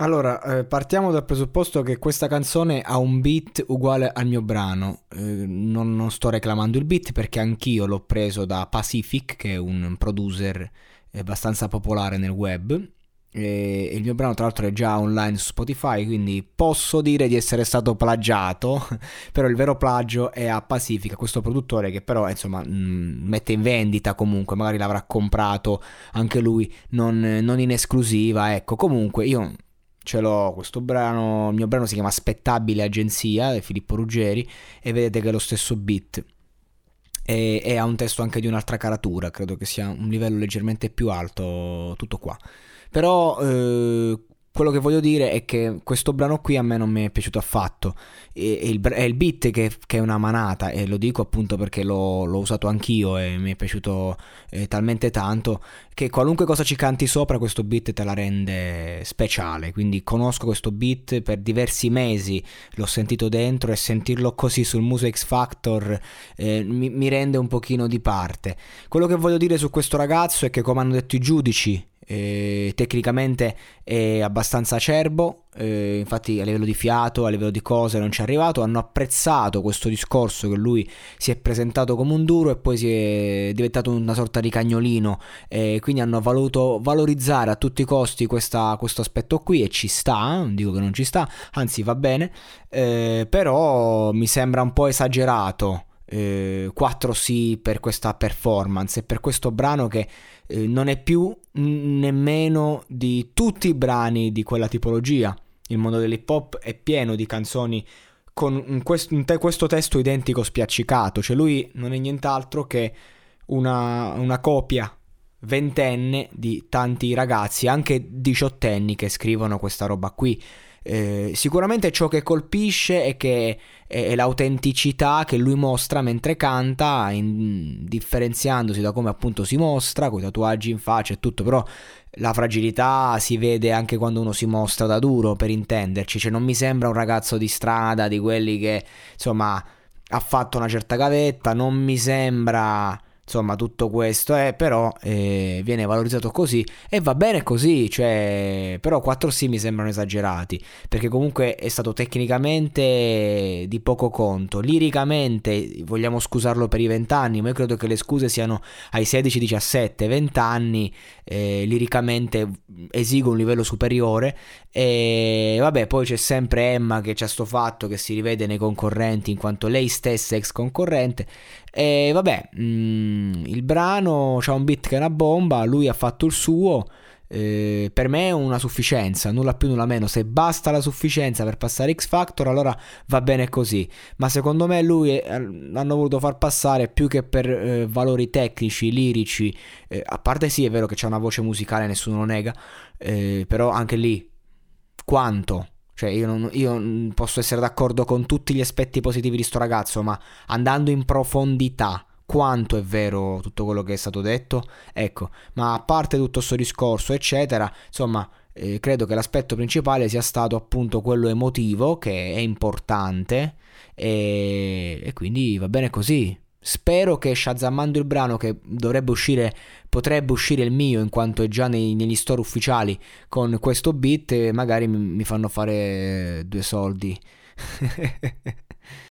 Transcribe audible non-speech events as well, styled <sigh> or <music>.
Allora, eh, partiamo dal presupposto che questa canzone ha un beat uguale al mio brano. Eh, non, non, sto reclamando il beat perché anch'io l'ho preso da Pacific, che è un producer abbastanza popolare nel web. E il mio brano, tra l'altro, è già online su Spotify, quindi posso dire di essere stato plagiato. <laughs> però il vero plagio è a Pacific, questo produttore che però insomma mh, mette in vendita comunque, magari l'avrà comprato anche lui, non, non in esclusiva. Ecco, comunque io ce l'ho questo brano, il mio brano si chiama Aspettabile Agenzia di Filippo Ruggeri e vedete che è lo stesso beat e, e ha un testo anche di un'altra caratura, credo che sia un livello leggermente più alto tutto qua. Però eh, quello che voglio dire è che questo brano qui a me non mi è piaciuto affatto. E, e il, è il beat che, che, è una manata, e lo dico appunto perché l'ho, l'ho usato anch'io e mi è piaciuto eh, talmente tanto che qualunque cosa ci canti sopra, questo beat te la rende speciale. Quindi conosco questo beat per diversi mesi, l'ho sentito dentro e sentirlo così sul Muso X Factor eh, mi, mi rende un pochino di parte. Quello che voglio dire su questo ragazzo è che, come hanno detto i giudici, eh, tecnicamente è abbastanza acerbo, eh, infatti a livello di fiato, a livello di cose non ci è arrivato, hanno apprezzato questo discorso che lui si è presentato come un duro e poi si è diventato una sorta di cagnolino, eh, quindi hanno voluto valorizzare a tutti i costi questa, questo aspetto qui e ci sta, non dico che non ci sta, anzi va bene, eh, però mi sembra un po' esagerato. 4 sì per questa performance e per questo brano che eh, non è più nemmeno di tutti i brani di quella tipologia. Il mondo dell'hip hop è pieno di canzoni con un te, questo testo identico spiaccicato, cioè lui non è nient'altro che una, una copia ventenne di tanti ragazzi, anche diciottenni che scrivono questa roba qui. Eh, sicuramente ciò che colpisce è che è, l'autenticità che lui mostra mentre canta, in, differenziandosi da come appunto si mostra, con i tatuaggi in faccia e tutto, però la fragilità si vede anche quando uno si mostra da duro, per intenderci, cioè non mi sembra un ragazzo di strada, di quelli che insomma ha fatto una certa gavetta, non mi sembra insomma tutto questo è però eh, viene valorizzato così e va bene così cioè però 4 sì mi sembrano esagerati perché comunque è stato tecnicamente di poco conto liricamente vogliamo scusarlo per i 20 anni ma io credo che le scuse siano ai 16 17 20 anni eh, liricamente esigo un livello superiore e vabbè poi c'è sempre Emma che c'ha sto fatto che si rivede nei concorrenti in quanto lei stessa ex concorrente e vabbè, mh, mm, il brano c'ha un beat che è una bomba, lui ha fatto il suo. Eh, per me è una sufficienza, nulla più, nulla meno. Se basta la sufficienza per passare X Factor, allora va bene così. Ma secondo me lui è, hanno voluto far passare più che per eh, valori tecnici, lirici. Eh, a parte sì, è vero che c'è una voce musicale, nessuno lo nega. Eh, però anche lì, quanto? Cioè, io, non, io posso essere d'accordo con tutti gli aspetti positivi di sto ragazzo, ma andando in profondità, quanto è vero tutto quello che è stato detto? Ecco, ma a parte tutto questo discorso, eccetera, insomma, eh, credo che l'aspetto principale sia stato appunto quello emotivo, che è importante, e, e quindi va bene così. Spero che shazammando il brano che dovrebbe uscire, potrebbe uscire il mio in quanto è già nei, negli store ufficiali con questo beat, magari mi, mi fanno fare due soldi. <laughs>